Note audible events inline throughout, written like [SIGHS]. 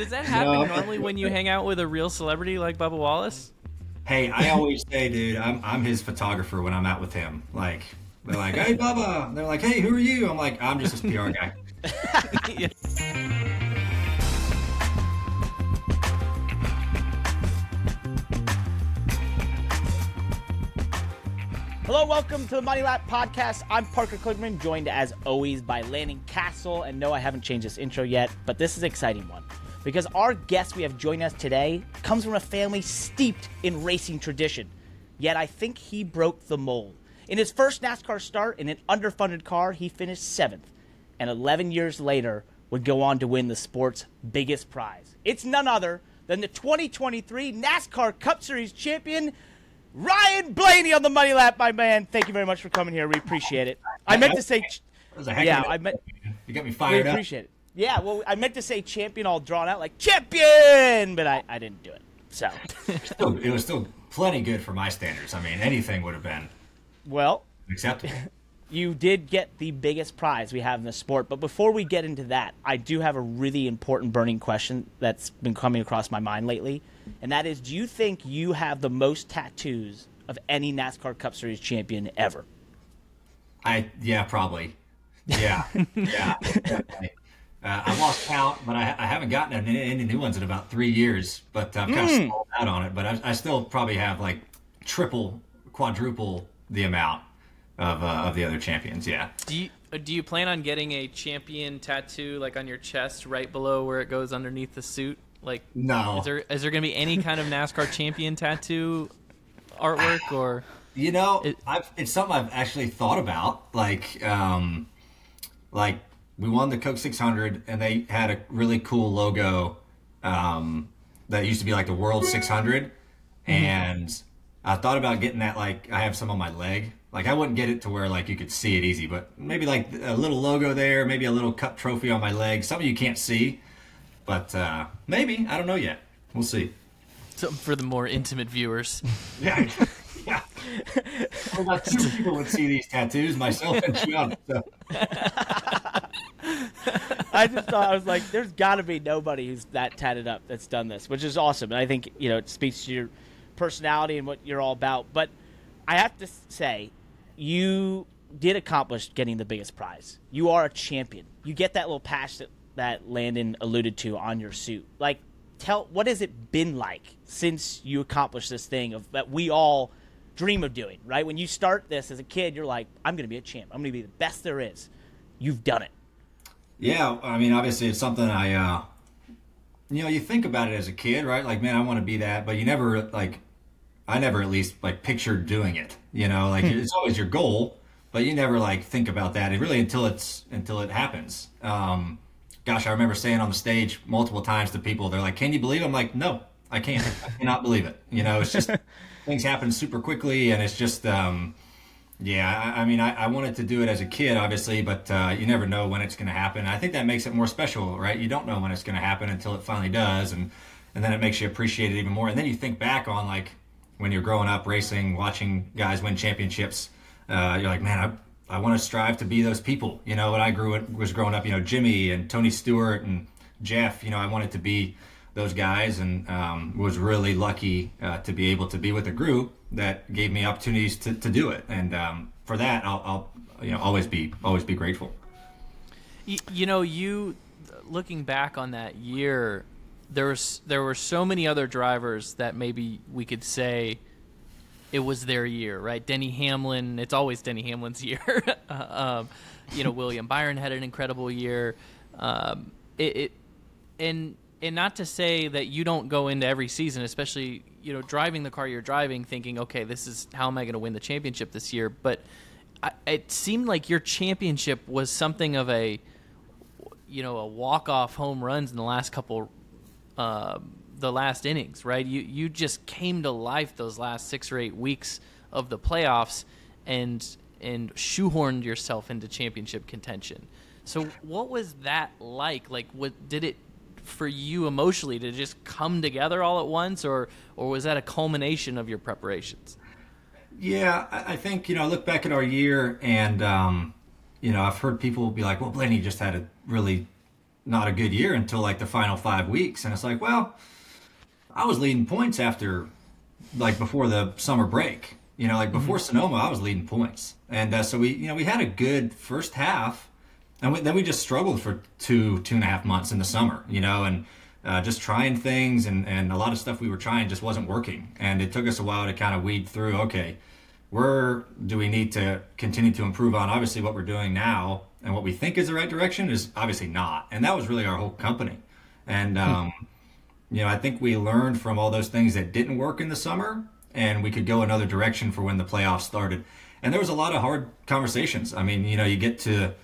Does that happen no. normally when you hang out with a real celebrity like Bubba Wallace? Hey, I always say, dude, I'm I'm his photographer when I'm out with him. Like they're like, "Hey, Bubba," they're like, "Hey, who are you?" I'm like, "I'm just a PR guy." yeah. [LAUGHS] Hello, welcome to the Money Lap Podcast. I'm Parker Kligerman, joined as always by Landon Cassill. And no, I haven't changed this intro yet, but this is an exciting one because our guest we have joined us today comes from a family steeped in racing tradition. Yet I think he broke the mold. In his first NASCAR start in an underfunded car, he finished seventh, and 11 years later would go on to win the sport's biggest prize. It's none other than the 2023 NASCAR Cup Series champion, Ryan Blaney on the money lap, my man. Thank you very much for coming here. We appreciate it. I meant to say, yeah, I meant. You got me fired we appreciate it. Yeah, well, I meant to say champion all drawn out like champion, but I, I didn't do it. So [LAUGHS] still, it was still plenty good for my standards. I mean, anything would have been well acceptable. [LAUGHS] You did get the biggest prize we have in the sport, but before we get into that, I do have a really important burning question that's been coming across my mind lately and that is do you think you have the most tattoos of any NASCAR Cup Series champion ever? I yeah, probably. Yeah, yeah. [LAUGHS] Uh, I've lost count, but I, I haven't gotten any, any, new ones in about three years. But I've kind mm. of stalled out on it. But I, I, still probably have like triple, quadruple the amount of uh, of the other champions. Yeah. Do you do you plan on getting a champion tattoo like on your chest, right below where it goes underneath the suit? Like, no. Is there is there going to be any kind of NASCAR champion tattoo artwork [SIGHS] or? You know, it, I've, it's something I've actually thought about. Like, um, like we won the Coke 600, and they had a really cool logo um, that used to be like the World 600, mm-hmm. and I thought about getting that. Like, I have some on my leg. Like, I wouldn't get it to where like you could see it easy, but maybe like a little logo there, maybe a little cup trophy on my leg, something you can't see but uh, maybe I don't know yet. We'll see. Something for the more intimate viewers. [LAUGHS] yeah, [LAUGHS] yeah. Well, about two people would see these tattoos, myself and Sean. So. I just thought I was like, there's got to be nobody who's that tatted up that's done this, which is awesome, and I think you know it speaks to your personality and what you're all about. But I have to say, you did accomplish getting the biggest prize. You are a champion. You get that little patch that that Landon alluded to on your suit. Like, tell what has it been like since you accomplished this thing of that we all dream of doing, right? When you start this as a kid, you're like, I'm going to be a champ. I'm going to be the best there is. You've done it. Yeah, I mean, obviously, it's something I, uh, you know, you think about it as a kid, right? Like, man, I want to be that, but you never like, I never at least like pictured doing it. You know, like hmm. it's always your goal, but you never like think about that and really until it's until it happens. Um, gosh, I remember saying on the stage multiple times to people, they're like, "Can you believe?" It? I'm like, "No, I can't. I cannot believe it." You know, it's just [LAUGHS] things happen super quickly, and it's just, um, yeah. I, I mean, I, I, wanted to do it as a kid, obviously, but uh, you never know when it's going to happen. I think that makes it more special, right? You don't know when it's going to happen until it finally does, and and then it makes you appreciate it even more. And then you think back on like when you're growing up racing, watching guys win championships. Uh, you're like, man, I I want to strive to be those people. You know, when I grew was growing up, you know, Jimmy and Tony Stewart and Jeff. You know, I wanted to be those guys, and um, was really lucky uh, to be able to be with a group that gave me opportunities to, to do it. And um, for that, I'll, I'll, you know always be always be grateful. You, you know, you looking back on that year, there was there were so many other drivers that maybe we could say it was their year, right? Denny Hamlin, it's always Denny Hamlin's [LAUGHS] year. um, you know, William Byron had an incredible year. Um, it, it, and and not to say that you don't go into every season, especially you know driving the car you're driving, thinking, okay, this is how am I going to win the championship this year? But I, it seemed like your championship was something of a you know a walk off home runs in the last couple. Uh, the last innings, right? You you just came to life those last six or eight weeks of the playoffs, and and shoehorned yourself into championship contention. So what was that like? Like, what did it for you emotionally? to just come together all at once, or or was that a culmination of your preparations? Yeah, I think you know. I look back at our year, and um, you know, I've heard people be like, "Well, Blaney just had a really not a good year until like the final five weeks. And it's like, well, I was leading points after, like before the summer break. You know, like before mm-hmm. Sonoma, I was leading points, and uh, so we, you know, we had a good first half, and we, then we just struggled for two, two and a half months in the summer. You know, and uh, just trying things, and and a lot of stuff we were trying just wasn't working, and it took us a while to kind of weed through. Okay, where do we need to continue to improve on? Obviously, what we're doing now and what we think is the right direction is obviously not, and that was really our whole company, and. Hmm. Um, you know, I think we learned from all those things that didn't work in the summer and we could go another direction for when the playoffs started. And there was a lot of hard conversations. I mean, you know, you get to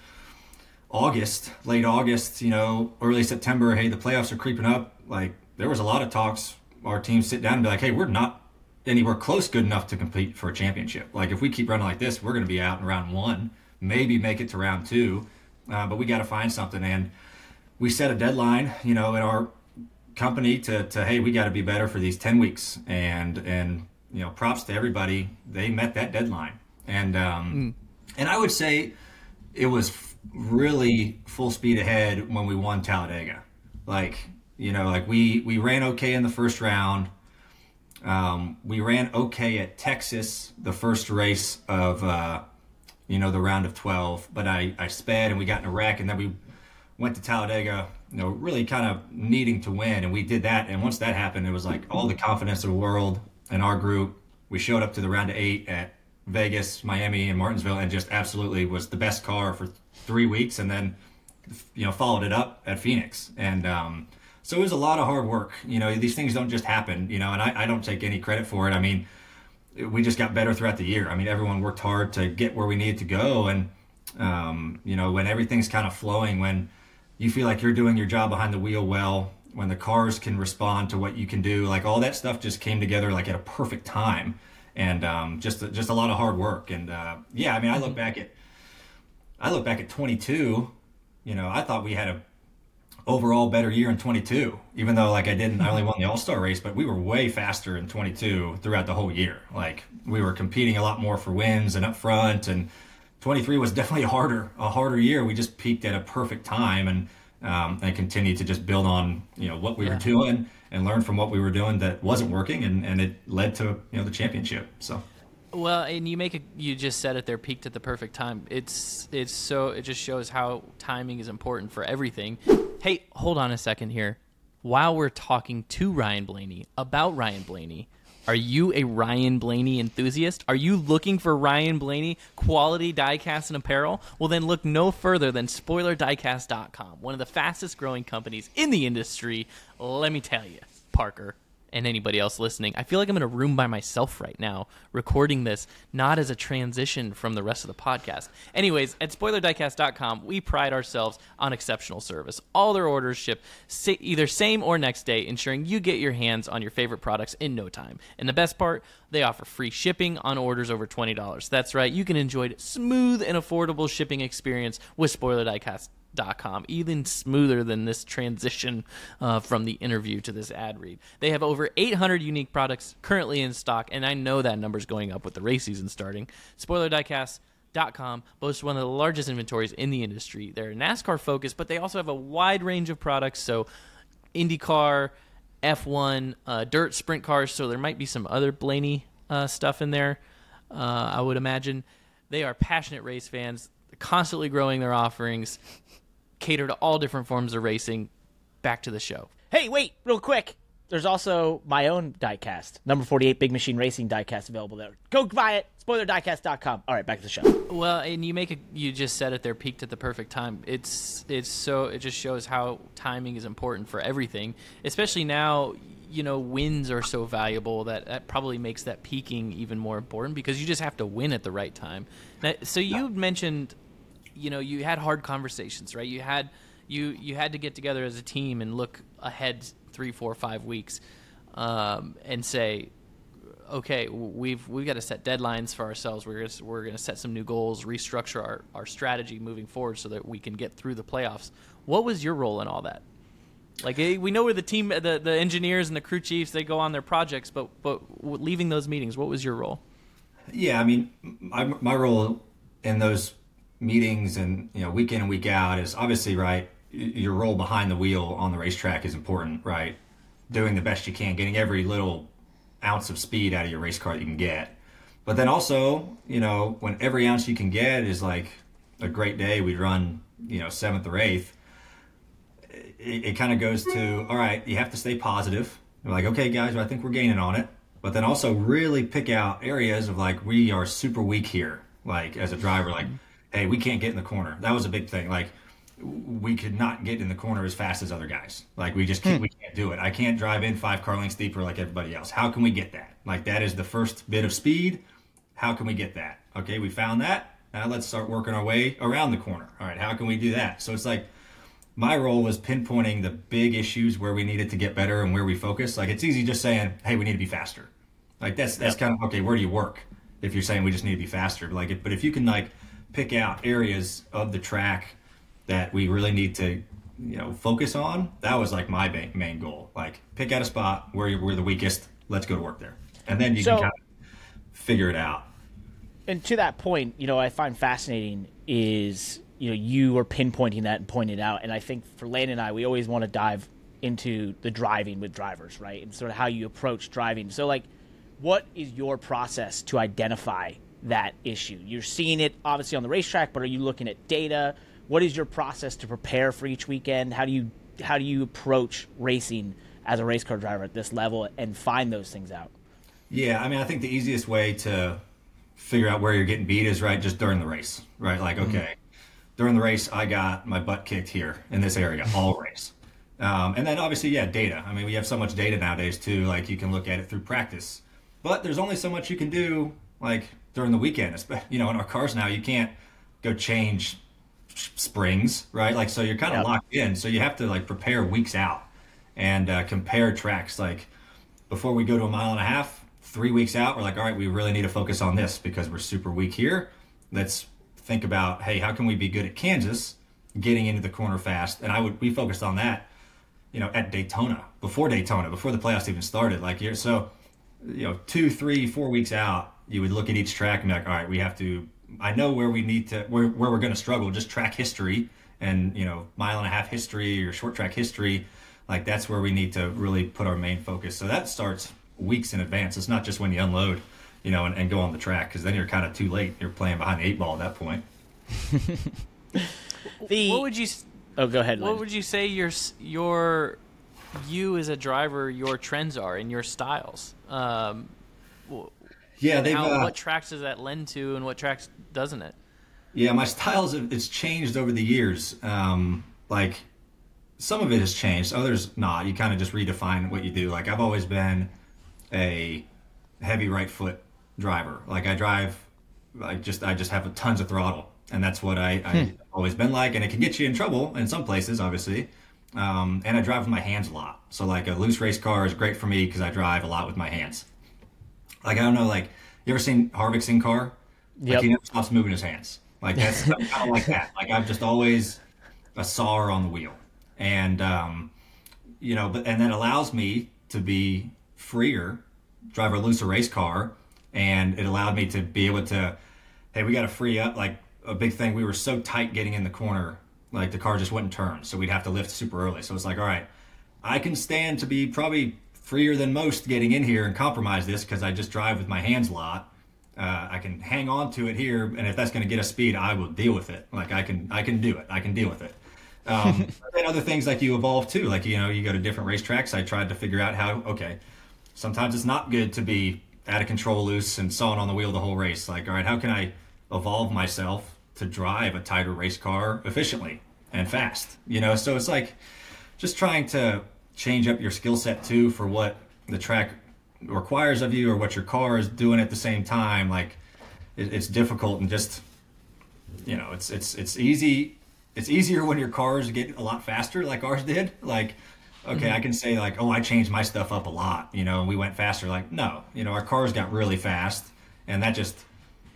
August, late August, you know, early September, hey, the playoffs are creeping up. Like there was a lot of talks. Our team sit down and be like, hey, we're not anywhere close good enough to compete for a championship. Like if we keep running like this, we're going to be out in round one, maybe make it to round two, uh, but we got to find something. And we set a deadline, you know, in our company to, to hey, we got to be better for these 10 weeks. And, and you know, props to everybody. They met that deadline, and um, mm. and I would say it was really full speed ahead when we won Talladega. Like you know, like we we ran okay in the first round. Um, we ran okay at Texas, the first race of uh, you know the round of twelve. But I I sped and we got in a wreck, and then we went to Talladega. You know, really kind of needing to win, and we did that. And once that happened, it was like all the confidence of the world in our group. We showed up to the round of eight at Vegas, Miami, and Martinsville, and just absolutely was the best car for three weeks, and then you know followed it up at Phoenix, and um, so it was a lot of hard work. You know, these things don't just happen. You know, and I, I don't take any credit for it. I mean, we just got better throughout the year. I mean, everyone worked hard to get where we needed to go, and um, you know, when everything's kind of flowing, when you feel like you're doing your job behind the wheel well, when the cars can respond to what you can do like all that stuff just came together like at a perfect time and um, just just a lot of hard work and uh, yeah i mean i look back at i look back at 22 you know i thought we had a overall better year in 22 even though like i didn't i only won the all-star race but we were way faster in 22 throughout the whole year like we were competing a lot more for wins and up front and 23 was [LAUGHS] definitely a harder a harder year we just peaked at a perfect time and um, and continued to just build on you know what we yeah. were doing and learn from what we were doing that wasn't working, and, and it led to you know the championship. So. Well, and you make it. You just said it. They're peaked at the perfect time. It's it's so it just shows how timing is important for everything. Hey, hold on a second here. While we're talking to Ryan Blaney about Ryan Blaney, are you a Ryan Blaney enthusiast? Are you looking for Ryan Blaney quality diecast and apparel? Well, then look no further than SpoilerDiecast.com, one of the fastest growing companies in the industry. Let me tell you, Parker and anybody else listening, I feel like I'm in a room by myself right now, recording this, not as a transition from the rest of the podcast. Anyways, at SpoilerDiecast.com, we pride ourselves on exceptional service. All their orders ship either same or next day, ensuring you get your hands on your favorite products in no time. And the best part, they offer free shipping on orders over $20. That's right, you can enjoy smooth and affordable shipping experience with Spoiler Diecast com, even smoother than this transition uh, from the interview to this ad read. They have over 800 unique products currently in stock, and I know that number is going up with the race season starting. Spoiler Diecast. Com boasts one of the largest inventories in the industry. They're NASCAR focused, but they also have a wide range of products. So, IndyCar, F1, uh, dirt sprint cars. So there might be some other Blaney uh, stuff in there. Uh, I would imagine they are passionate race fans, constantly growing their offerings cater to all different forms of racing. Back to the show. Hey, wait, real quick. There's also my own diecast, number 48 Big Machine Racing diecast available there. Go buy it. SpoilerDiecast.com. All right, back to the show. Well, and you make it. You just said it. They're peaked at the perfect time. It's it's so it just shows how timing is important for everything, especially now. You know, wins are so valuable that that probably makes that peaking even more important because you just have to win at the right time. Now, so you mentioned you know you had hard conversations, right? You had you you had to get together as a team and look ahead three, four, five weeks, um, and say, okay, we've we've got to set deadlines for ourselves. We're gonna, we're going to set some new goals, restructure our, our strategy moving forward so that we can get through the playoffs. What was your role in all that? Like eh, we know where the team, the, the engineers and the crew chiefs, they go on their projects, but but leaving those meetings, what was your role? Yeah, I mean, my, my role in those meetings and you know week in and week out is obviously right your role behind the wheel on the racetrack is important, right? Doing the best you can, getting every little ounce of speed out of your race car that you can get. But then also, you know, when every ounce you can get is like a great day, we run, you know, seventh or eighth. It, it kind of goes to, all right, you have to stay positive. You're like, okay, guys, I think we're gaining on it. But then also really pick out areas of like, we are super weak here. Like as a driver, like, hey, we can't get in the corner. That was a big thing. Like, we could not get in the corner as fast as other guys. Like we just can't, hmm. we can't do it. I can't drive in five car lengths deeper like everybody else. How can we get that? Like that is the first bit of speed. How can we get that? Okay, we found that. Now let's start working our way around the corner. All right, how can we do that? So it's like my role was pinpointing the big issues where we needed to get better and where we focus. Like it's easy just saying, "Hey, we need to be faster." Like that's that's kind of okay. Where do you work? If you're saying we just need to be faster, but like, if- but if you can like pick out areas of the track that we really need to, you know, focus on, that was like my main, main goal. Like pick out a spot where you're, we're the weakest. Let's go to work there, and then you So- can kind of figure it out. and to that point, you know, I find fascinating is you know you were pinpointing that and pointing it out, and I think for Lane and I, we always want to dive into the driving with drivers, right, and sort of how you approach driving. So, like, what is your process to identify that issue? You're seeing it obviously on the racetrack, but are you looking at data? What is your process to prepare for each weekend? How do you how do you approach racing as a race car driver at this level and find those things out? Yeah, I mean, I think the easiest way to figure out where you're getting beat is right just during the race, right? Like, okay, during the race, I got my butt kicked here in this area [LAUGHS] all race. Um, and then obviously, yeah, data. I mean, we have so much data nowadays too. Like, you can look at it through practice, but there's only so much you can do like during the weekend. You know, in our cars now, you can't go change springs, right? Like, so you're kind of locked in. So you have to like prepare weeks out and uh, compare tracks. Like, before we go to a mile and a half, three weeks out, we're like, all right, we really need to focus on this because we're super weak here. Let's think about, hey, how can we be good at Kansas, getting into the corner fast? And I would we focused on that, you know, at Daytona before Daytona, before the playoffs even started. Like you're so you know, two, three, four weeks out, you would look at each track and be like, all right, we have to. I know where we need to, where where we're going to struggle. Just track history and you know, mile and a half history or short track history. Like that's where we need to really put our main focus. So that starts weeks in advance. It's not just when you unload, you know, and, and go on the track because then you're kind of too late. You're playing behind the eight ball at that point. [LAUGHS] The What would you oh, go ahead. what Lynn. would you say your your you as a driver your trends are and your styles? Um, wh- Yeah, they've. how, uh, what tracks does that lend to, and what tracks doesn't it? Yeah, my styles have it's changed over the years. Um, like some of it has changed, others not. You kind of just redefine what you do. Like I've always been a heavy right foot driver. Like I drive, I just I just have tons of throttle, and that's what I I've always been like. And it can get you in trouble in some places, obviously. Um, and I drive with my hands a lot. So like a loose race car is great for me because I drive a lot with my hands. Like I don't know, like you ever seen Harvick's in car? Like Yep. he never stops moving his hands. Like that's [LAUGHS] kind of like that. Like I'm just always a sawer on the wheel, and um, you know, but and that allows me to be freer, drive a looser race car, and it allowed me to be able to, hey, we got to free up. Like a big thing, we were so tight getting in the corner, like the car just wouldn't turn, so we'd have to lift super early. So it's like, all right, I can stand to be probably freer than most getting in here and compromise this because I just drive with my hands a lot. Uh, I can hang on to it here, and if that's going to get us speed, I will deal with it. Like I can, I can do it. I can deal with it. Um, [LAUGHS] then other things like you evolve too. Like you know, you go to different racetracks. I tried to figure out how. Okay, sometimes it's not good to be out of control, loose, and sawing on the wheel the whole race. Like, all right, how can I evolve myself to drive a tighter race car efficiently and fast? You know, so it's like just trying to change up your skill set too for what the track requires of you or what your car is doing at the same time. Like, it, it's difficult and just you know, it's it's it's easy. It's easier when your cars get a lot faster, like ours did. Like, okay, I mm-hmm. can say like, oh, I changed my stuff up a lot, you know, and we went faster. Like, no, you know, our cars got really fast, and that just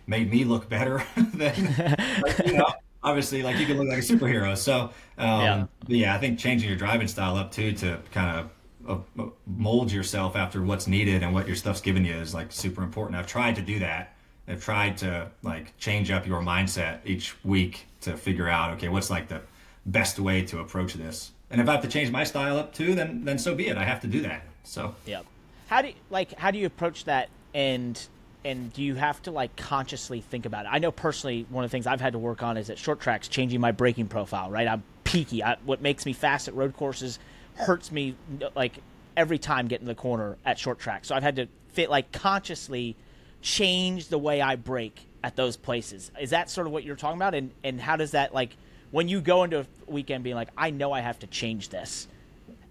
made me look better [LAUGHS] than, [LAUGHS] like, you know, obviously, like you can look like a superhero. [LAUGHS] So, um, Yeah. yeah, I think changing your driving style up too to kind of uh, mold yourself after what's needed and what your stuff's given you is like super important. I've tried to do that. I've tried to like change up your mindset each week to figure out okay what's like the best way to approach this. And if I have to change my style up too, then then so be it. I have to do that. So yeah, How do you, like how do you approach that and and do you have to like consciously think about it? I know personally one of the things I've had to work on is at short tracks changing my braking profile, right? I'm peaky. I, what makes me fast at road courses hurts me like every time getting in the corner at short track. So I've had to fit like consciously change the way I brake at those places. Is that sort of what you're talking about? And and how does that like when you go into a weekend being like, I know I have to change this,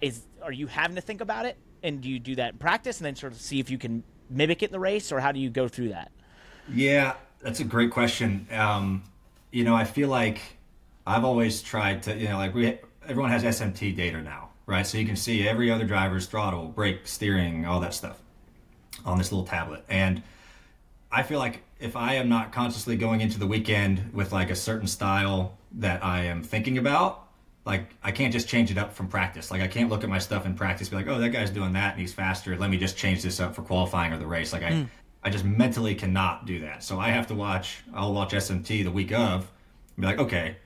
is are you having to think about it? And do you do that in practice and then sort of see if you can mimic it in the race, or how do you go through that? Yeah, that's a great question. Um, you know, I feel like I've always tried to, you know, like we everyone has SMT data now, right? So you can see every other driver's throttle, brake, steering, all that stuff on this little tablet. And I feel like if I am not consciously going into the weekend with like a certain style that I am thinking about, like I can't just change it up from practice. Like I can't look at my stuff in practice be like, "Oh, that guy's doing that and he's faster. Let me just change this up for qualifying or the race." Like I mm. I just mentally cannot do that. So I have to watch I'll watch SMT the week of and be like, "Okay,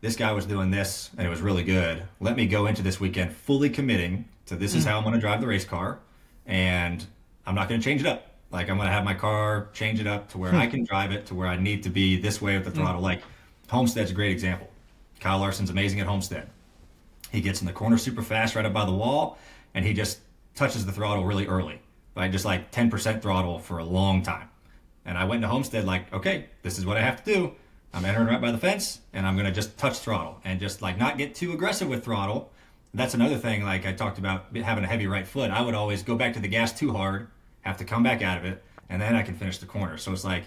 this guy was doing this and it was really good. Let me go into this weekend fully committing to this is mm. how I'm going to drive the race car and I'm not going to change it up. Like I'm going to have my car change it up to where I hmm. can drive it to where I need to be this way with the hmm. throttle. Like Homestead's a great example. Kyle Larson's amazing at Homestead. He gets in the corner super fast right up by the wall, and he just touches the throttle really early, right? Just like 10% throttle for a long time. And I went to Homestead like, okay, this is what I have to do. I'm entering right by the fence, and I'm gonna just touch throttle and just like not get too aggressive with throttle. That's another thing. Like I talked about having a heavy right foot. I would always go back to the gas too hard, have to come back out of it, and then I can finish the corner. So it's like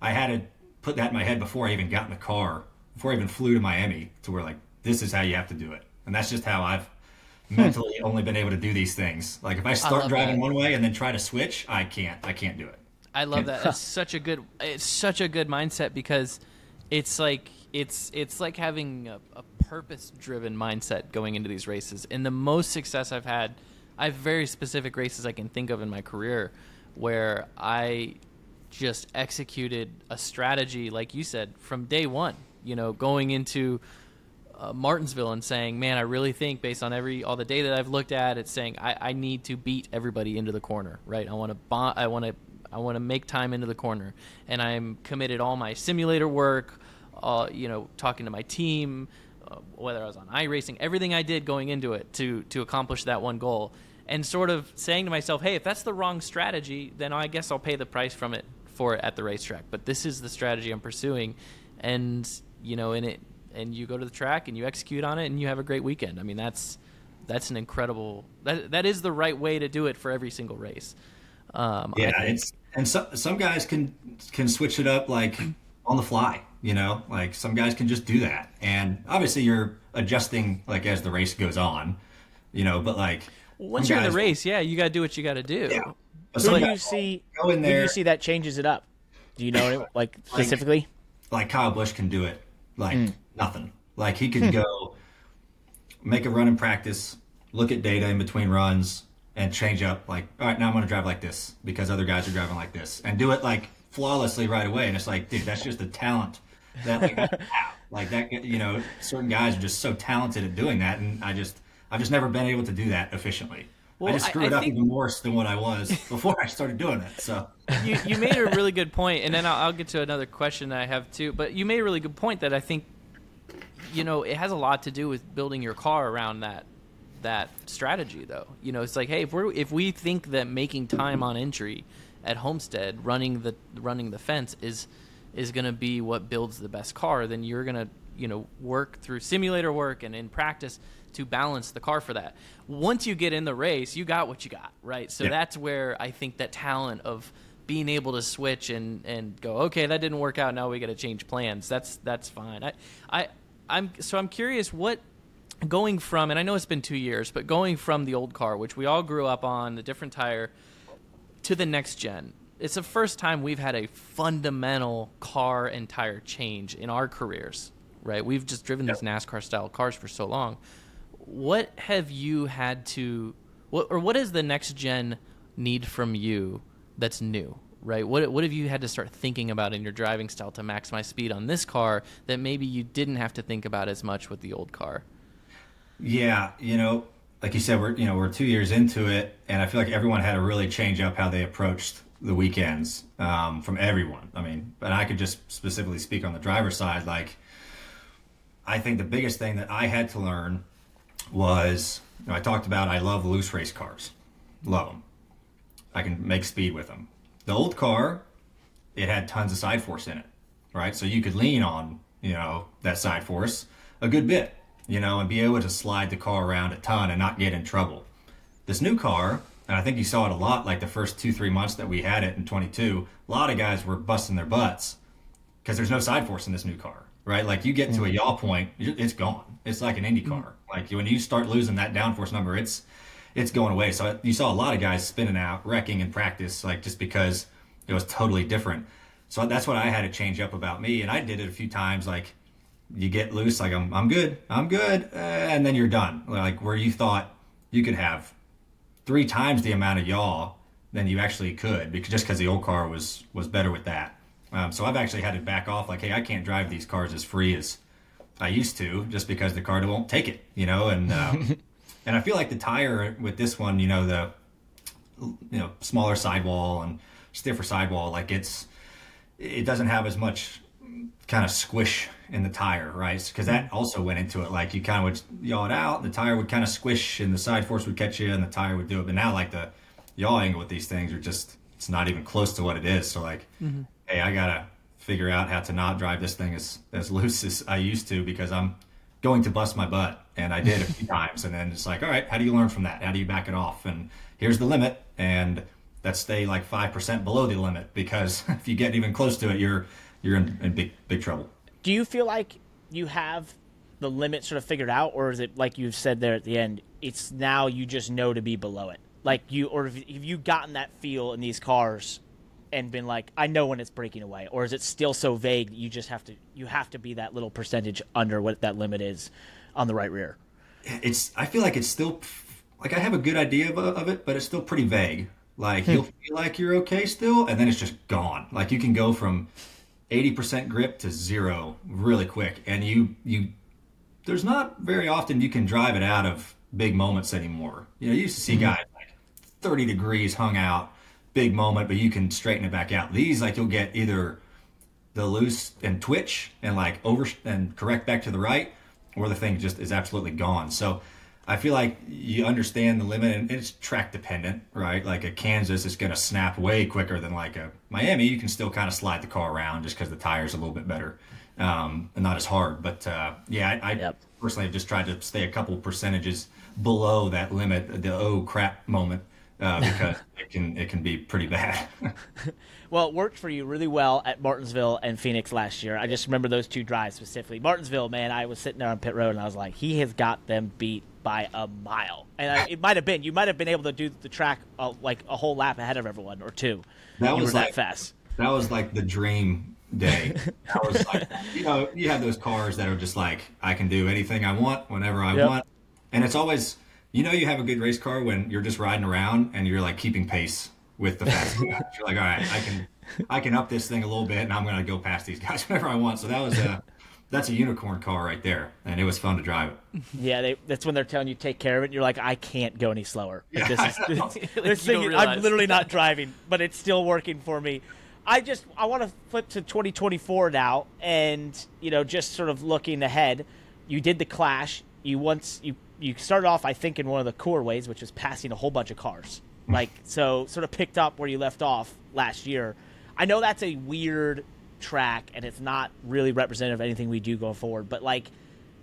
I had to put that in my head before I even got in the car before I even flew to Miami to where like this is how you have to do it, and that's just how I've hmm. mentally only been able to do these things. Like if I start I driving that. one way and then try to switch, I can't. I can't do it. I love that. It's [LAUGHS] such a good. It's such a good mindset because it's like it's it's like having a, a purpose-driven mindset going into these races. And the most success I've had, I have very specific races I can think of in my career where I just executed a strategy, like you said, from day one you know, going into uh, Martinsville and saying, "Man, I really think based on every all the data that I've looked at, it's saying I, I need to beat everybody into the corner, right? I want to bo- I want to I want to make time into the corner, and I'm committed all my simulator work, uh, you know, talking to my team, uh, whether I was on iRacing, everything I did going into it to to accomplish that one goal, and sort of saying to myself, hey, if that's the wrong strategy, then I guess I'll pay the price from it for it at the racetrack. But this is the strategy I'm pursuing, and you know, in it, and you go to the track and you execute on it, and you have a great weekend. I mean, that's that's an incredible. That that is the right way to do it for every single race. Um, yeah, it's and some some guys can can switch it up like on the fly. You know, like some guys can just do that, and obviously you're adjusting like as the race goes on. You know, but like once you're guys, in the race, yeah, you got to do what you got to do. Yeah. Who do you see? Go in there. Who do you see that changes it up? Do you know like specifically? Like, like Kyle Busch can do it like mm. nothing. Like he could hmm. go make a run in practice, look at data in between runs, and change up. Like, all right, now I'm going to drive like this because other guys are driving like this, and do it like flawlessly right away. And it's like, dude, that's just the talent that like, [LAUGHS] like that. You know, certain guys are just so talented at doing that, and I just I've just never been able to do that efficiently. Well, I just screwed I, I up think... even worse than what I was [LAUGHS] before I started doing it. So you, you made a really good [LAUGHS] point, and then I'll, I'll, get to another question that I have too. But you made a really good point that I think, you know, it has a lot to do with building your car around that that strategy. Though, you know, it's like, hey, if we if we think that making time on entry at Homestead, running the running the fence is is going to be what builds the best car, then you're going to you know work through simulator work and in practice to balance the car for that. Once you get in the race, you got what you got, right? So yeah. that's where I think that talent of being able to switch and, and go, okay, that didn't work out. Now we got to change plans. That's that's fine. I I I'm so I'm curious what going from and I know it's been two years, but going from the old car, which we all grew up on, the different tire, to the next gen. It's the first time we've had a fundamental car and tire change in our careers, right? We've just driven yep. these NASCAR style cars for so long what have you had to what or what does the next gen need from you that's new right? What what have you had to start thinking about in your driving style to maximize speed on this car that maybe you didn't have to think about as much with the old car? Yeah, you know, like you said, we're you know we're two years into it, and I feel like everyone had to really change up how they approached the weekends um, from everyone. I mean, and I could just specifically speak on the driver's side. Like, I think the biggest thing that I had to learn was you know, I talked about I love loose race cars, love them. I can make speed with them. The old car, it had tons of side force in it, right? So you could lean on you know that side force a good bit you know, and be able to slide the car around a ton and not get in trouble. This new car, and I think you saw it a lot like the first two, three months that we had it in 22, a lot of guys were busting their butts because there's no side force in this new car, right? Like you get to a mm-hmm. yaw point, it's gone. It's like an Indy car. Mm-hmm. Like when you start losing that downforce number, it's it's going away. So you saw a lot of guys spinning out, wrecking in practice, like just because it was totally different. So that's what I had to change up about me, and I did it a few times. Like you get loose, like I'm, I'm good, I'm good, eh, and then you're done. Like where you thought you could have three times the amount of yaw than you actually could, because just because the old car was was better with that. Um, so I've actually had to back off. Like, hey, I can't drive these cars as free as I used to, just because the car won't take it, you know. And um, [LAUGHS] and I feel like the tire with this one, you know, the you know smaller sidewall and stiffer sidewall, like it's it doesn't have as much kind of squish in the tire, right? Because that also went into it. Like you kind of would yaw it out, the tire would kind of squish, and the side force would catch you, and the tire would do it. But now, like the yaw angle with these things are just it's not even close to what it is. So like, mm-hmm. Hey, I gotta figure out how to not drive this thing as as [LAUGHS] loose as I used to because I'm going to bust my butt, and I did a few [LAUGHS] times. And then it's like, all right, how do you learn from that? How do you back it off? And here's the limit, and let's stay like five percent below the limit because [LAUGHS] if you get even close to it, you're you're in, in big big trouble. Do you feel like you have the limit sort of figured out, or is it like you've said there at the end? It's now you just know to be below it. Like you, or have you gotten that feel in these cars and been like, I know when it's breaking away, or is it still so vague you just have to you have to be that little percentage under what that limit is on the right rear? It's I feel like it's still like I have a good idea of, of it, but it's still pretty vague. Like hmm. you'll feel like you're okay still, and then it's just gone. Like you can go from 80% grip to zero really quick. And you, you, there's not very often you can drive it out of big moments anymore. You know, you used to see mm-hmm. guys like 30 degrees hung out, big moment, but you can straighten it back out. These, like, you'll get either the loose and twitch and like over and correct back to the right, or the thing just is absolutely gone. So, I feel like you understand the limit, and it's track dependent, right? Like a Kansas is going to snap way quicker than like a Miami. You can still kind of slide the car around just because the tire's a little bit better um, and not as hard. But uh, yeah, I, I yep. personally have just tried to stay a couple percentages below that limit, the oh crap moment, uh, because it can it can be pretty bad. [LAUGHS] well, it worked for you really well at Martinsville and Phoenix last year. I just remember those two drives specifically. Martinsville, man, I was sitting there on pit road and I was like, he has got them beat by a mile. And I, it might have been you might have been able to do the track uh, like a whole lap ahead of everyone or two. That was, was like, that fast. That was like the dream day. [LAUGHS] That was like you know you have those cars that are just like I can do anything I want whenever I yep. want, and it's always you know you have a good race car when you're just riding around and you're like keeping pace with the fast [LAUGHS] guys. You're like all right I can I can up this thing a little bit and I'm gonna go past these guys [LAUGHS] whenever I want. So that was a that's a unicorn car right there, and it was fun to drive it. Yeah, they, that's when they're telling you take care of it. And you're like, I can't go any slower. [LAUGHS] Like, yeah, this is, this, this thing, I'm literally not driving, but it's still working for me. I just I want to flip to 2024 now, and you know, just sort of looking ahead. You did the clash. You once you you started off, I think, in one of the cooler ways, which was passing a whole bunch of cars. Hmm. Like so, sort of picked up where you left off last year. I know that's a weird track and it's not really representative of anything we do going forward. But like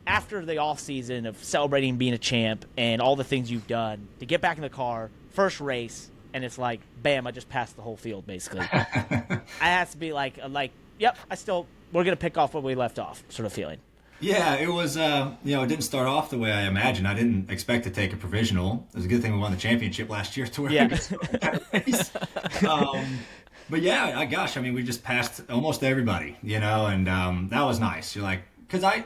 after the off season of celebrating being a champ and all the things you've done, to get back in the car, first race, and it's like, bam, I just passed the whole field basically. [LAUGHS] I has to be like, uh, like, yep, I still we're gonna pick off where we left off, sort of feeling. Yeah, it was. Uh, you know, it didn't start off the way I imagined. I didn't expect to take a provisional. It was a good thing we won the championship last year to where yeah. um, but yeah, I, gosh, I mean, we just passed almost everybody, you know, and um, that was nice. You're like, because I,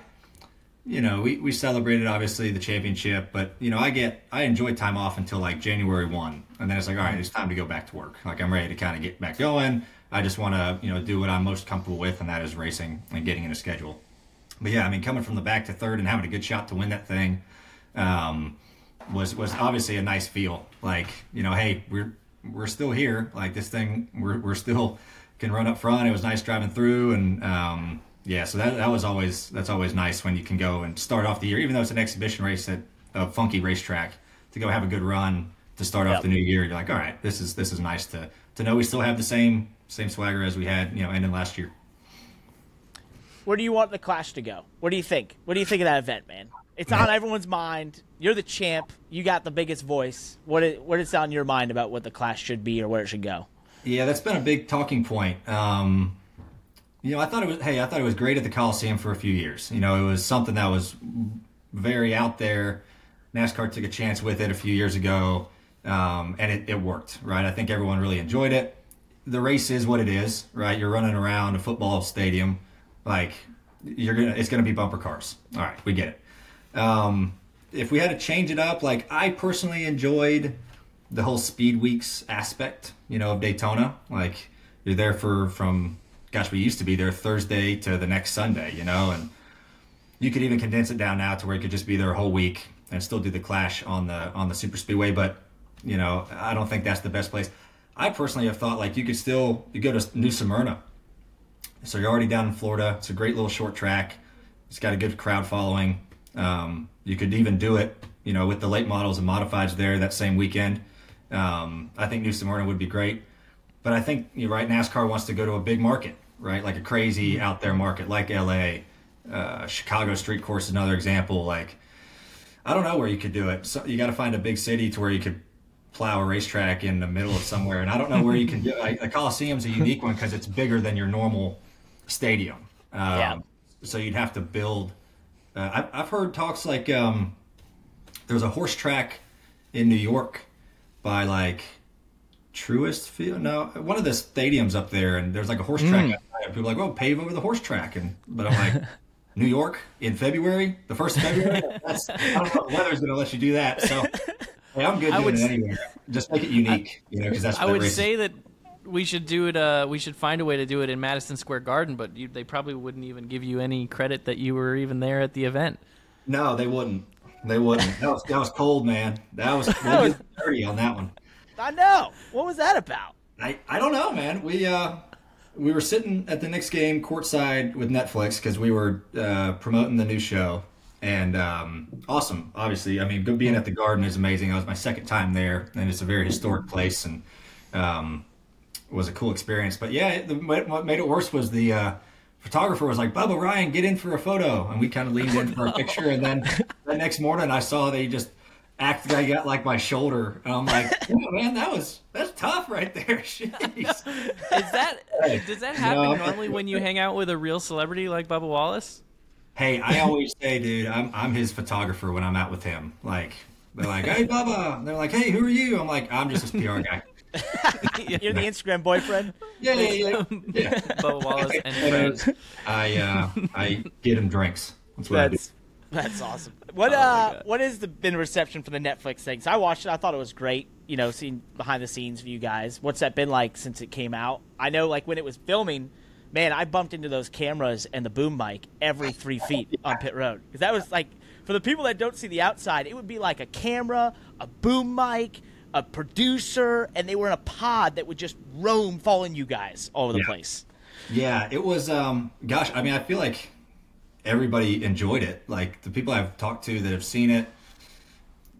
you know, we, we celebrated obviously the championship, but you know, I get I enjoy time off until like January one, and then it's like, all right, it's time to go back to work. Like I'm ready to kind of get back going. I just want to you know do what I'm most comfortable with, and that is racing and getting in a schedule. But yeah, I mean, coming from the back to third and having a good shot to win that thing um, was was obviously a nice feel. Like you know, hey, we're we're still here. Like this thing, we're we're still can run up front. It was nice driving through, and um, yeah, so that that was always that's always nice when you can go and start off the year, even though it's an exhibition race at a funky racetrack, to go have a good run to start Yep. off the new year. You're like, all right, this is this is nice to to know we still have the same same swagger as we had, you know, ending last year. Where do you want the Clash to go? What do you think? What do you think of that event, man? It's on everyone's mind. You're the champ. You got the biggest voice. What is, what is on your mind about what the Clash should be or where it should go? Yeah, that's been a big talking point. Um, you know, I thought it was. Hey, I thought it was great at the Coliseum for a few years. You know, it was something that was very out there. NASCAR took a chance with it a few years ago, um, and it, it worked. Right, I think everyone really enjoyed it. The race is what it is. Right, you're running around a football stadium, like you're gonna. It's gonna be bumper cars. All right, we get it. Um, if we had to change it up, like I personally enjoyed the whole speed weeks aspect, you know, of Daytona. Like you're there for from gosh, we used to be there Thursday to the next Sunday, you know, and you could even condense it down now to where you could just be there a whole week and still do the clash on the on the super speedway, but you know, I don't think that's the best place. I personally have thought like you could still you go to New Smyrna. So you're already down in Florida. It's a great little short track. It's got a good crowd following. Um, you could even do it, you know, with the late models and modifieds there that same weekend. Um, I think New Smyrna would be great. But I think you're right. NASCAR wants to go to a big market, right? Like a crazy out there market, like LA. Uh, Chicago Street Course is another example. Like, I don't know where you could do it. So you got to find a big city to where you could plow a racetrack in the middle of somewhere. And I don't know where you can do it. [LAUGHS] Like, the Coliseum's a unique one because it's bigger than your normal stadium. Um, Yeah. So you'd have to build. Uh, I've, I've heard talks like um, there's a horse track in New York by like Truist Field. No, one of the stadiums up there, and there's like a horse track. outside. People are like, oh, pave over the horse track, and but I'm like, [LAUGHS] New York in February, the first of February. [LAUGHS] That's, I don't know if the weather's going to let you do that. So [LAUGHS] hey, I'm good I doing would it anywhere. Just make it unique, you know, because that's I would say that we should do it. Uh, we should find a way to do it in Madison Square Garden, but you, they probably wouldn't even give you any credit that you were even there at the event. No, they wouldn't. They wouldn't. That was that was cold, man. That was, [LAUGHS] that was dirty on that one. I know. What was that about? I, I don't know, man. We uh we were sitting at the Knicks game courtside with Netflix because we were uh, promoting the new show, and um, awesome. Obviously, I mean, being at the Garden is amazing. I was my second time there, and it's a very historic place, and um, it was a cool experience. But yeah, it, the, what made it worse was the uh, photographer was like, "Bubba Ryan, get in for a photo," and we kind of leaned in for a [LAUGHS] picture, and then the next morning I saw they just act guy got like my shoulder, and I'm like, [LAUGHS] "Oh, man, that was that's tough right there. [LAUGHS] Jeez. Is that does that happen No. normally when you hang out with a real celebrity like Bubba Wallace? Hey, I always say, dude, I'm I'm his photographer when I'm out with him. Like they're like, "Hey, Bubba," And they're like, "Hey, who are you?" I'm like, "I'm just his PR guy." [LAUGHS] You're the Instagram boyfriend. Yeah, yeah, yeah. [LAUGHS] yeah. Bubba Wallace and And friends. I uh, I get him drinks. That's what I do. That's that's awesome. What Oh, my uh, what has the been reception for the Netflix thing? So I watched it. I thought it was great. You know, seeing behind the scenes of you guys. What's that been like since it came out? I know, like when it was filming, man, I bumped into those cameras and the boom mic every three feet [LAUGHS] on pit road because that was like for the people that don't see the outside, it would be like a camera, a boom mic. A producer, and they were in a pod that would just roam, following you guys all over the Yeah. place. Yeah, it was. Um, gosh, I mean, I feel like everybody enjoyed it. Like the people I've talked to that have seen it,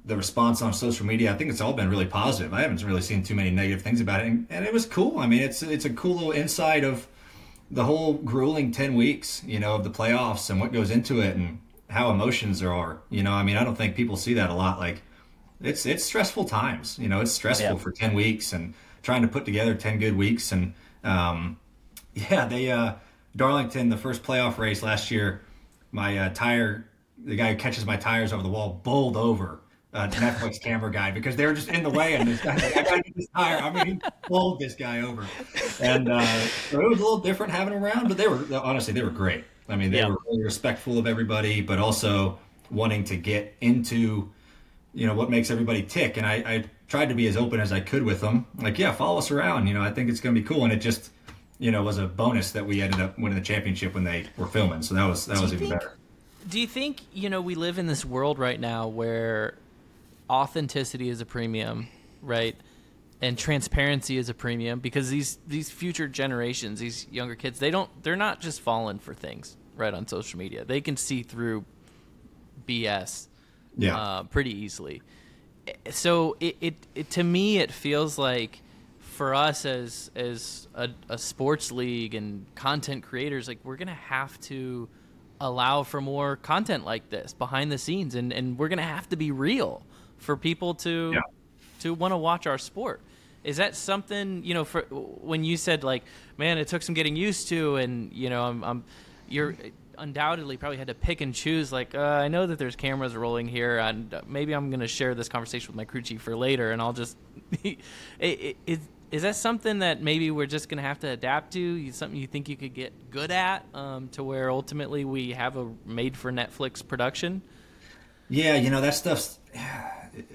the response on social media, I think it's all been really positive. I haven't really seen too many negative things about it, and, and it was cool. I mean, it's it's a cool little insight of the whole grueling ten weeks, you know, of the playoffs and what goes into it and how emotions there are. You know, I mean, I don't think people see that a lot. Like, it's it's stressful times. You know, it's stressful Yeah. for ten weeks and trying to put together ten good weeks and. Um, yeah, they uh Darlington, the first playoff race last year, my uh, tire, the guy who catches my tires over the wall, bowled over uh, Netflix [LAUGHS] camera guy because they were just in the way, and this guy, like, I gotta get this tire. I mean, he bowled this guy over, and uh, so it was a little different having him around, but they were honestly they were great. I mean, they Yeah. were really respectful of everybody, but also wanting to get into, you know, what makes everybody tick. And I, I tried to be as open as I could with them. Like, yeah, follow us around. You know, I think it's going to be cool. And it just, you know, was a bonus that we ended up winning the championship when they were filming. So that was that was even think- better. Do you think you know we live in this world right now where authenticity is a premium, right? And transparency is a premium because these these future generations, these younger kids, they don't they're not just falling for things right on social media. They can see through BS Yeah. uh, pretty easily. So it, it, it to me it feels like for us as as a, a sports league and content creators, like we're gonna have to allow for more content like this behind the scenes, and and we're gonna have to be real for people to Yeah. to want to watch our sport. Is that something you know? For when you said like, man, it took some getting used to, and you know, I'm, I'm you're undoubtedly probably had to pick and choose. Like, uh, I know that there's cameras rolling here, and uh, maybe I'm going to share this conversation with my crew chief for later, and I'll just. [LAUGHS] is is that something that maybe we're just going to have to adapt to? You- Something you think you could get good at, um, to where ultimately we have a made for Netflix production? Yeah, you know that stuff's [SIGHS]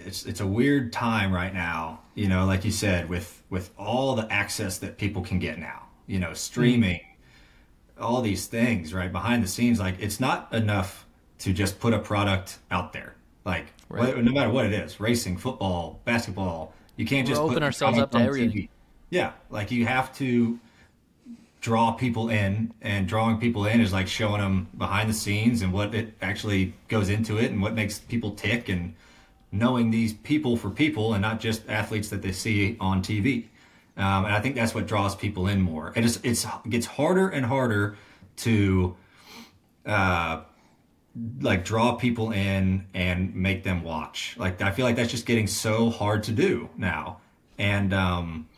it's it's a weird time right now. You know, like you said, with with all the access that people can get now. You know, streaming, all these things right behind the scenes. Like it's not enough to just put a product out there. Like Right. no matter what it is, racing, football, basketball, you can't just We're put opening ourselves up to everything. TV. Yeah, like you have to draw people in and drawing people in is like showing them behind the scenes and what it actually goes into it and what makes people tick and knowing these people for people and not just athletes that they see on TV. Um, and I think that's what draws people in more. And it's, it's it gets harder and harder to uh, like draw people in and make them watch. Like I feel like that's just getting so hard to do now. And um,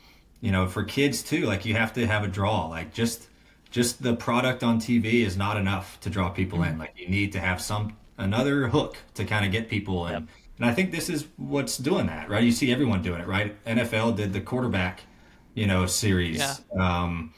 you know, for kids too, like you have to have a draw. Like just just the product on TV is not enough to draw people in. Like you need to have some another hook to kind of get people in. Yep. And I think this is what's doing that, right? You see everyone doing it, right? NFL did the quarterback, you know, series. Yeah. Um,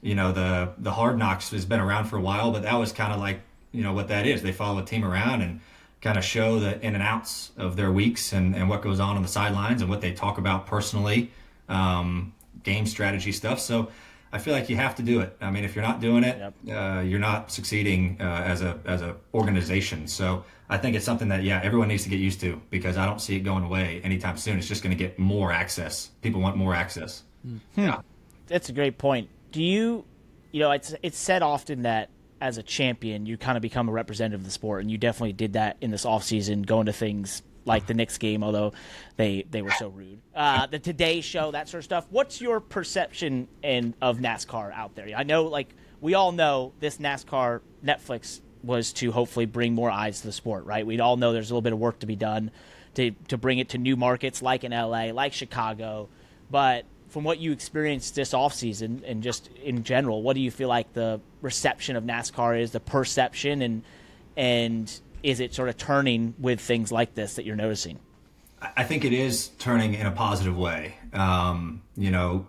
you know, the the Hard Knocks has been around for a while, but that was kind of like, you know, what that is. They follow a team around and kind of show the in and outs of their weeks and, and what goes on on the sidelines and what they talk about personally, um, game strategy stuff. So I feel like you have to do it. I mean, if you're not doing it, uh, you're not succeeding uh, as a as a organization. So I think it's something that yeah, everyone needs to get used to because I don't see it going away anytime soon. It's just going to get more access. People want more access. Yeah. That's a great point. Do you, you know, it's it's said often that as a champion, you kind of become a representative of the sport, and you definitely did that in this offseason, going to things like the Knicks game, although they they were so rude. Uh, the Today Show, that sort of stuff. What's your perception and of NASCAR out there? I know, like we all know, this NASCAR Netflix was to hopefully bring more eyes to the sport, right? We all know there's a little bit of work to be done to to bring it to new markets like in LA, like Chicago, but from what you experienced this offseason and just in general, what do you feel like the reception of NASCAR is, the perception, and and is it sort of turning with things like this that you're noticing? I think it is turning in a positive way. Um, you know,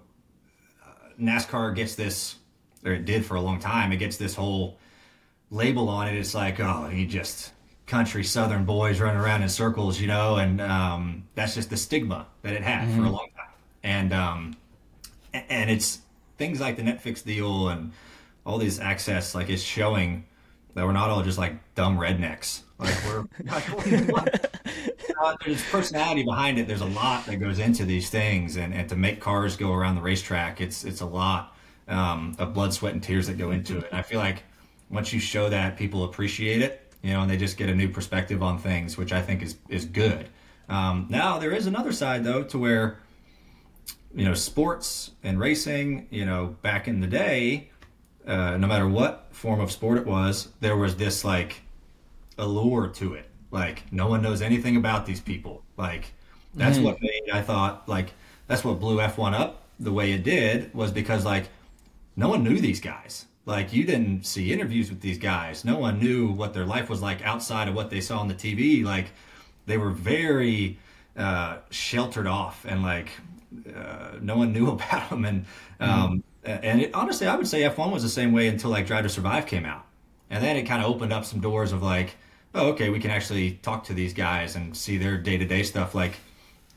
NASCAR gets this, or it did for a long time. It gets this whole label on it. It's like, oh, you just country Southern boys running around in circles, you know, and um, that's just the stigma that it had for a long time. And um, and it's things like the Netflix deal and all these access, like it's showing that we're not all just like dumb rednecks. Like we're [LAUGHS] uh, there's personality behind it. There's a lot that goes into these things, and, and to make cars go around the racetrack, it's it's a lot um, of blood, sweat, and tears that go into it. And I feel like once you show that, people appreciate it, you know, and they just get a new perspective on things, which I think is is good. Um, now there is another side though, to where you know sports and racing, you know, back in the day, uh, no matter what form of sport it was, there was this like allure to it. Like no one knows anything about these people. Like that's what made I thought like that's what blew F1 up the way it did was because like no one knew these guys. Like you didn't see interviews with these guys. No one knew what their life was like outside of what they saw on the TV. Like they were very uh, sheltered off and like uh, no one knew [LAUGHS] about them. And um, and it, honestly, I would say F1 was the same way until like Drive to Survive came out. and then it kind of opened up some doors of like, oh, okay, we can actually talk to these guys and see their day to day stuff. Like,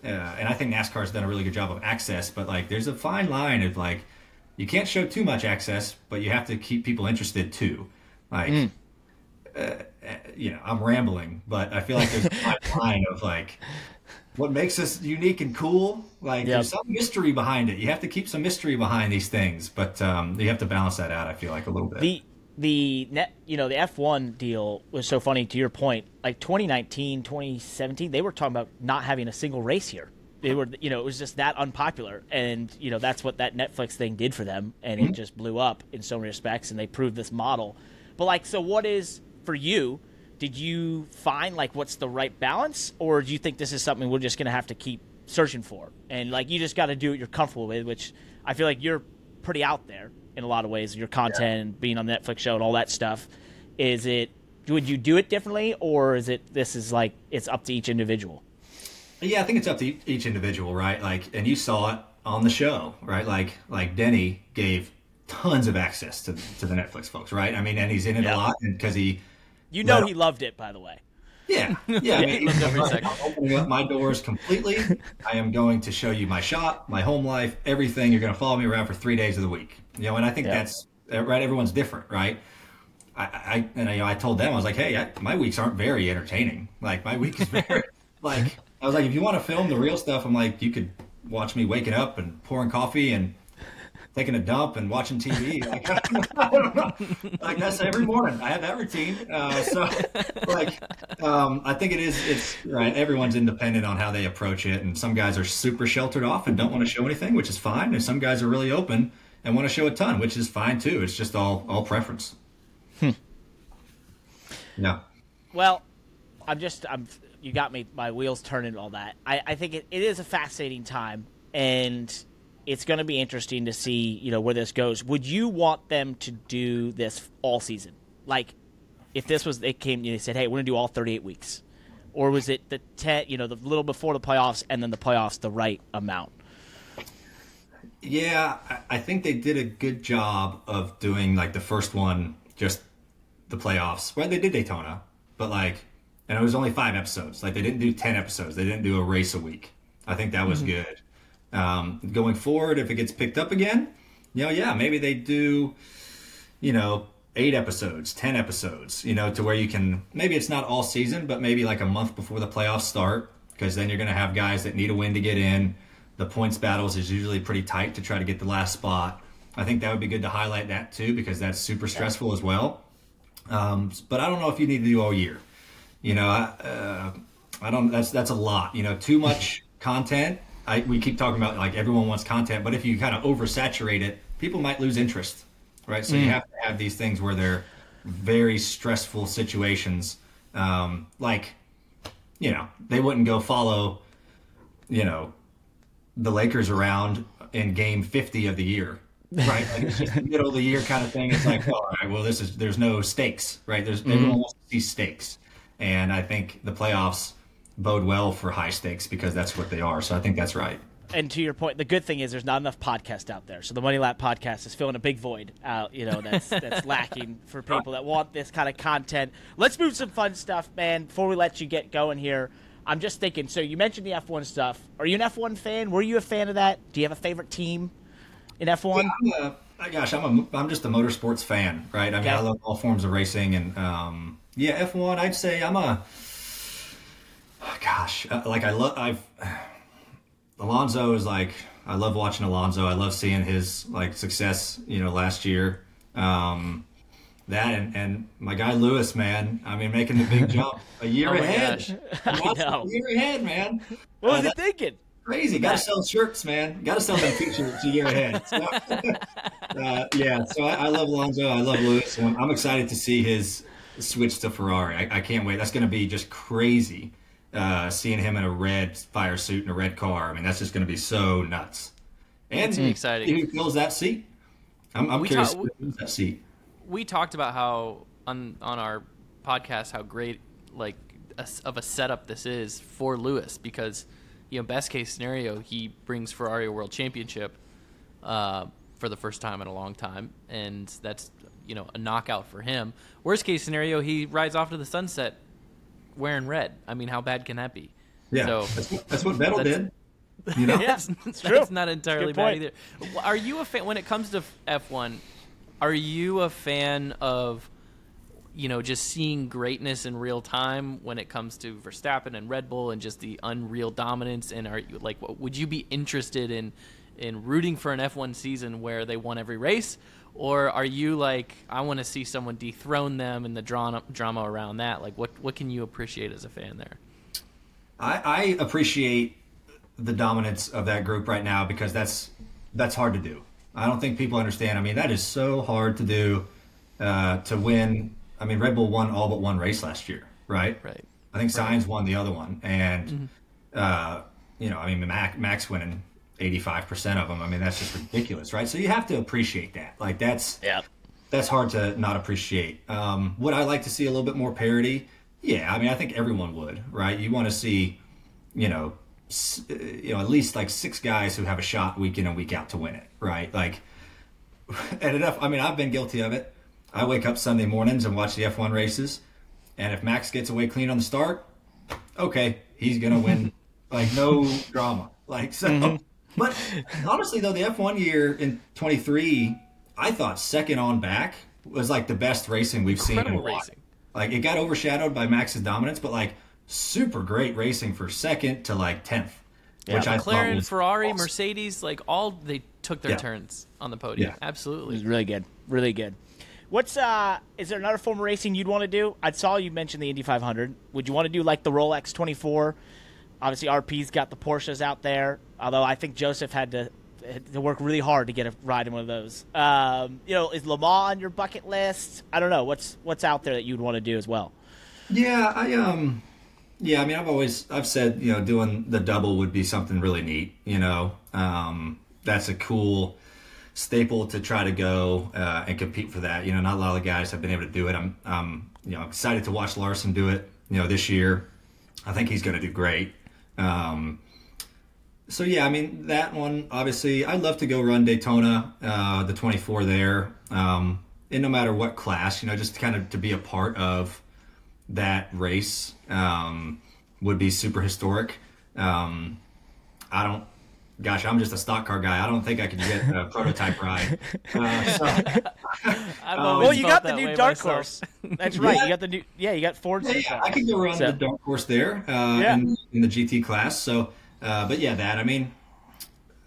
uh, and I think NASCAR's done a really good job of access, but like, there's a fine line of like, you can't show too much access, but you have to keep people interested too. Like, mm. uh, you know, I'm rambling, but I feel like there's a fine [LAUGHS] line of like, what makes us unique and cool. Like yep. there's some mystery behind it. You have to keep some mystery behind these things, but um, you have to balance that out. I feel like a little bit. The the net, you know, the F1 deal was so funny. To your point, like 2019, 2017, they were talking about not having a single race here. They were, you know, it was just that unpopular, and you know that's what that Netflix thing did for them, and mm-hmm. it just blew up in so many respects, and they proved this model. But like, so what is for you? Did you find like what's the right balance, or do you think this is something we're just going to have to keep searching for? And like you just got to do what you're comfortable with, which I feel like you're pretty out there in a lot of ways. Your content, yeah. being on the Netflix show, and all that stuff. Is it? Would you do it differently, or is it? This is like it's up to each individual. Yeah, I think it's up to each individual, right? Like, and you saw it on the show, right? Like, like Denny gave tons of access to to the Netflix folks, right? I mean, and he's in it a lot because he you know he loved it, by the way. Yeah, [LAUGHS] yeah. I mean, I'm opening up my doors completely. I am going to show you my shop, my home life, everything. You're going to follow me around for three days of the week. You know, and I think yeah. that's uh, right. Everyone's different, right? I, I and I, you know, I told them I was like, hey, I, my weeks aren't very entertaining. Like my week is very [LAUGHS] like I was like, if you want to film the real stuff, I'm like, you could watch me waking up and pouring coffee and taking a dump and watching TV. [LAUGHS] Like, I don't know. Like that's every morning. I have that routine. Uh, so, like, um, I think it is. It's right. Everyone's independent on how they approach it, and some guys are super sheltered off and don't want to show anything, which is fine. And some guys are really open and want to show a ton, which is fine too. It's just all all preference. Hmm. Yeah. Well, I'm just I'm. You got me. My wheels turning. All that. I I think it, it is a fascinating time and it's going to be interesting to see, you know, where this goes. Would you want them to do this all season? Like, if this was they came, and they said, "Hey, we're going to do all 38 weeks," or was it the 10, you know, the little before the playoffs and then the playoffs the right amount? Yeah, I think they did a good job of doing like the first one, just the playoffs. Well, they did Daytona, but like, and it was only five episodes. Like they didn't do 10 episodes. They didn't do a race a week. I think that was mm-hmm. good. Um, going forward, if it gets picked up again, you know, yeah, maybe they do, you know, eight episodes, 10 episodes, you know, to where you can, maybe it's not all season, but maybe like a month before the playoffs start, because then you're going to have guys that need a win to get in. The points battles is usually pretty tight to try to get the last spot. I think that would be good to highlight that too, because that's super stressful as well. Um, but I don't know if you need to do all year. You know, I, uh, I don't. That's that's a lot. You know, too much [LAUGHS] content I, we keep talking about like everyone wants content, but if you kind of oversaturate it, people might lose interest, right? So mm. you have to have these things where they're very stressful situations, um, like you know they wouldn't go follow, you know, the Lakers around in Game 50 of the year, right? Like it's just middle of the year kind of thing. It's like, oh, all right, well, this is there's no stakes, right? There's mm-hmm. everyone wants to see stakes, and I think the playoffs bode well for high stakes because that's what they are. So I think that's right. And to your point, the good thing is there's not enough podcast out there. So the Money Lap podcast is filling a big void out, you know, that's [LAUGHS] that's lacking for people that want this kind of content. Let's move some fun stuff, man. Before we let you get going here, I'm just thinking. So you mentioned the F1 stuff. Are you an F1 fan? Were you a fan of that? Do you have a favorite team in F1? Yeah, I'm a, gosh, I'm a I'm just a motorsports fan, right? I mean, okay. I love all forms of racing, and um, yeah, F1. I'd say I'm a gosh, uh, like I love I've Alonso is like I love watching Alonso. I love seeing his like success, you know, last year. Um, that and, and my guy Lewis, man. I mean, making the big [LAUGHS] jump a year oh ahead. [LAUGHS] I know. A year ahead, man. What was uh, he thinking? Crazy. Got to sell shirts, man. Got to sell them t-shirts a year ahead. [LAUGHS] So, uh, yeah. So I, I, love Alonso. I love Lewis. I'm, I'm, excited to see his switch to Ferrari. I, I can't wait. That's going to be just crazy uh, seeing him in a red fire suit and a red car. I mean, that's just going to be so nuts. And it's exciting. Who fills that seat? I'm, I'm curious ta- that seat. We talked about how on on our podcast how great like a, of a setup this is for Lewis because you know best case scenario he brings Ferrari a world championship. Uh, for the first time in a long time, and that's you know a knockout for him. Worst case scenario, he rides off to the sunset wearing red. I mean, how bad can that be? Yeah, So- that's, what- that's what Vettel That's- did. [LAUGHS] You know, Yeah, that's, true. not entirely bad either. Are you a fan when it comes to F1? Are you a fan of you know just seeing greatness in real time when it comes to Verstappen and Red Bull and just the unreal dominance? And are you like, would you be interested in in rooting for an F1 season where they won every race? Or are you like, I want to see someone dethrone them and the drama, drama around that? Like, what what can you appreciate as a fan there? I, I appreciate the dominance of that group right now because that's that's hard to do. I don't think people understand. I mean, that is so hard to do uh, to win. I mean, Red Bull won all but one race last year, right? Right. I think Sainz won the other one, and uh, you know, I mean, Max, Max winning eighty five percent of them. I mean, that's just ridiculous, right? So you have to appreciate that. Like that's Yeah. that's hard to not appreciate. Um, would I like to see a little bit more parity? Yeah, I mean, I think everyone would, right? You want to see, you know, s- you know, at least like six guys who have a shot week in and week out to win it, right? Like, [LAUGHS] and enough. I mean, I've been guilty of it. I wake up Sunday mornings and watch the F1 races, and if Max gets away clean on the start, okay, he's gonna win. [LAUGHS] like no drama. Like so. But honestly, though, the F1 year in 23, I thought second on back was like the best racing we've seen in a Incredible while. racing. Like it got overshadowed by Max's dominance, but like super great racing for second to like 10th, which I thought McLaren, was Ferrari, awesome. Mercedes, like all they took their Yeah. turns on the podium. Yeah. Absolutely. It Absolutely. was really good. Really good. What's uh is there another form of racing you'd want to do? I saw you mention the Indy 500. Would you want to do like the Rolex 24? Obviously RP's got the Porsches out there, although I think Joseph had to had to work really hard to get a ride in one of those. Um, you know, is Le Mans on your bucket list? I don't know. What's what's out there that you'd want to do as well? Yeah, I um yeah, I mean I've always I've said, you know, doing the double would be something really neat, you know. Um that's a cool staple to try to go uh, and compete for that. You know, not a lot of the guys have been able to do it. I'm um you know, excited to watch Larson do it, you know, this year. I think he's going to do great. Um so yeah, I mean that one. Obviously, I'd love to go run Daytona, uh, the 24 there, um, and no matter what class, you know, just kind of to be a part of that race um, would be super historic. Um, I don't, gosh, I'm just a stock car guy. I don't think I could get a [LAUGHS] prototype ride. Uh, so, [LAUGHS] Um, Well, you got the new Dark myself. Horse. That's right. Yeah. You got the new yeah. You got Ford. yeah, yeah, I could go run So- the dark horse there uh, Yeah. in, in the GT class. So, uh, but yeah, that I mean,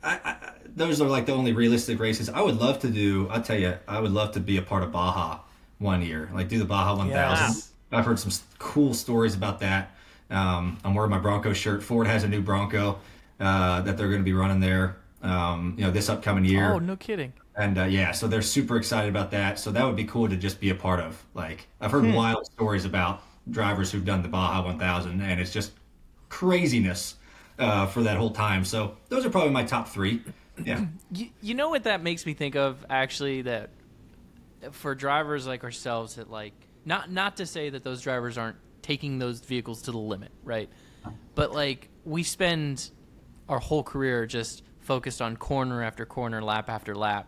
I, I, those are like the only realistic races. I would love to do. I'll tell you, I would love to be a part of Baja one year, like do the Baja 1000. Yes. I've heard some cool stories about that. Um, I'm wearing my Bronco shirt. Ford has a new Bronco uh, that they're going to be running there. Um, you know, this upcoming year. Oh, no kidding. And uh, yeah, so they're super excited about that. So that would be cool to just be a part of. Like I've Hmm. heard wild stories about drivers who've done the Baja 1000, and it's just craziness uh, for that whole time. So those are probably my top three. Yeah, [CLEARS THROAT] You, you know what that makes me think of actually that for drivers like ourselves that like not not to say that those drivers aren't taking those vehicles to the limit, right? But like we spend our whole career just focused on corner after corner, lap after lap.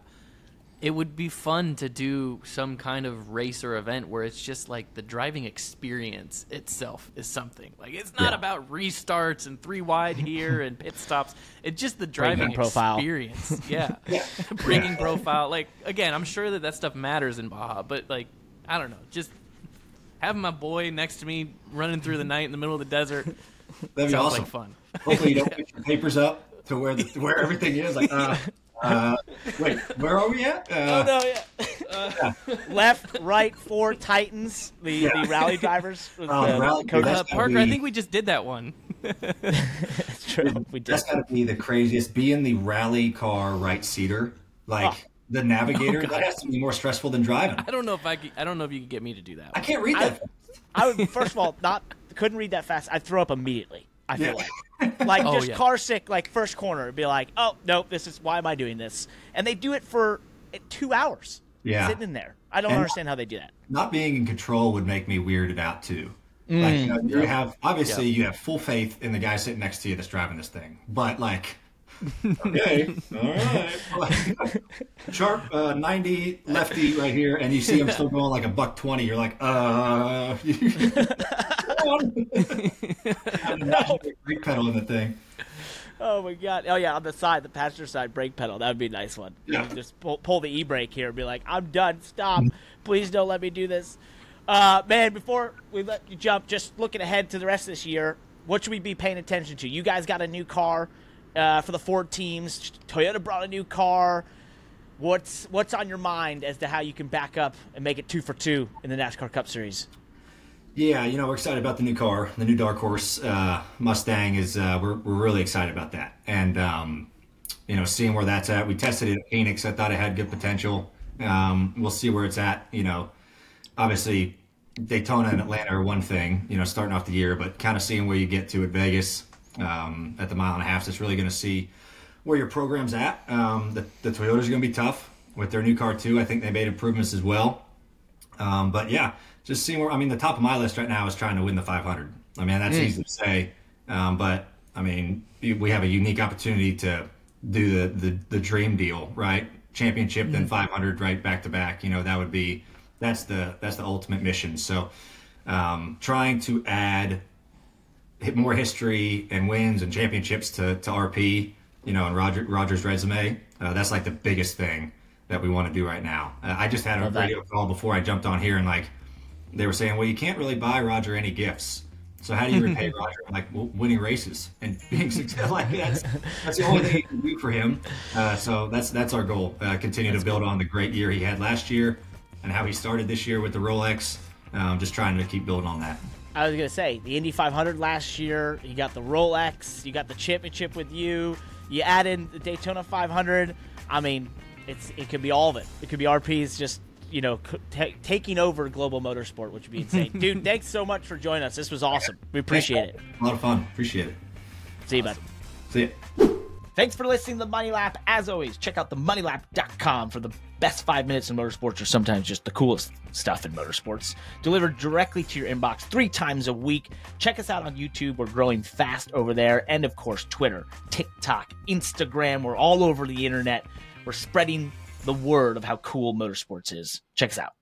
It would be fun to do some kind of race or event where it's just like the driving experience itself is something. Like it's not Yeah. about restarts and three wide here and pit stops. It's just the driving profile. experience. [LAUGHS] Yeah. Bringing profile. Like again, I'm sure that that stuff matters in Baja, but like I don't know, just having my boy next to me running through the night in the middle of the desert that'd be sounds awesome. like fun. Hopefully you don't [LAUGHS] put your papers up to where the, where everything is. Like, uh, [LAUGHS] uh, wait, where are we at? Uh, Oh no, yeah. [LAUGHS] Left, right, four Titans, the, Yeah. the rally drivers. With Oh, the rally- coaches. that's Uh, gotta Parker, I think we just did that one. That's true. We did. That's got to be the craziest. Being the rally car right seater, like Oh. the navigator, that has to be more stressful than driving. I don't know if I could, I don't know if you could get me to do that. I can't read that. I would first of all not couldn't read that fast. I'd throw up immediately. I feel Yeah. like, [LAUGHS] like Oh, just yeah. car sick. Like first corner, be like, oh nope, this is why am I doing this? And they do it for eh, two hours. Yeah. sitting in there. I don't And- understand how they do that. not being in control would make me weirded out too. Like you, know, you have obviously you have full faith in the guy sitting next to you that's driving this thing, but like [LAUGHS] okay, all right. [LAUGHS] Sharp uh, ninety lefty right here, and you see him still going like a buck twenty. You're like, uh. No. brake pedal in the thing. Oh my god! Oh yeah, on the side, the passenger side brake pedal. That would be a nice one. Yeah. Just pull, pull the e brake here and be like, "I'm done. Stop. Please don't let me do this." Uh, man, before we let you jump, just looking ahead to the rest of this year, what should we be paying attention to? You guys got a new car uh, for the Ford teams. Toyota brought a new car. What's what's on your mind as to how you can back up and make it two for two in the NASCAR Cup Series? Yeah, you know we're excited about the new car, the new dark horse uh, Mustang. Is uh, we're we're really excited about that, and um, you know seeing where that's at. We tested it at Phoenix. I thought it had good potential. Um, we'll see where it's at. You know, obviously Daytona and Atlanta are one thing. You know, starting off the year, but kind of seeing where you get to at Vegas um, at the mile and a half. It's really going to see where your program's at. Um, the, the Toyotas going to be tough with their new car too. I think they made improvements as well. Um, but yeah, just seeing where I mean the top of my list right now is trying to win the 500. I mean that's mm. easy to say, um, but I mean we have a unique opportunity to do the the, the dream deal, right? Championship, mm. then 500, right back to back. You know that would be that's the that's the ultimate mission. So um, trying to add more history and wins and championships to, to RP, you know, and Roger Roger's resume. Uh, that's like the biggest thing that we want to do right now. Uh, I just had a radio call before I jumped on here, and like they were saying, well, you can't really buy Roger any gifts. So how do you repay [LAUGHS] Roger? Like well, winning races and [LAUGHS] being successful. Like that's that's the only thing you can do for him. Uh, so that's that's our goal. Uh, continue that's to build cool. on the great year he had last year, and how he started this year with the Rolex. Um, just trying to keep building on that. I was gonna say the Indy 500 last year. You got the Rolex. You got the championship with you. You add in the Daytona 500. I mean, it's it could be all of it. It could be RP's just you know t- taking over global motorsport, which would be insane. [LAUGHS] Dude, thanks so much for joining us. This was awesome. We appreciate it. A lot of fun. Appreciate it. See you, bud. See you. Thanks for listening to the Money Lap. As always, check out themoneylap.com for the best five minutes in motorsports or sometimes just the coolest stuff in motorsports. Delivered directly to your inbox three times a week. Check us out on YouTube. We're growing fast over there. And of course, Twitter, TikTok, Instagram. We're all over the internet. We're spreading the word of how cool motorsports is. Check us out.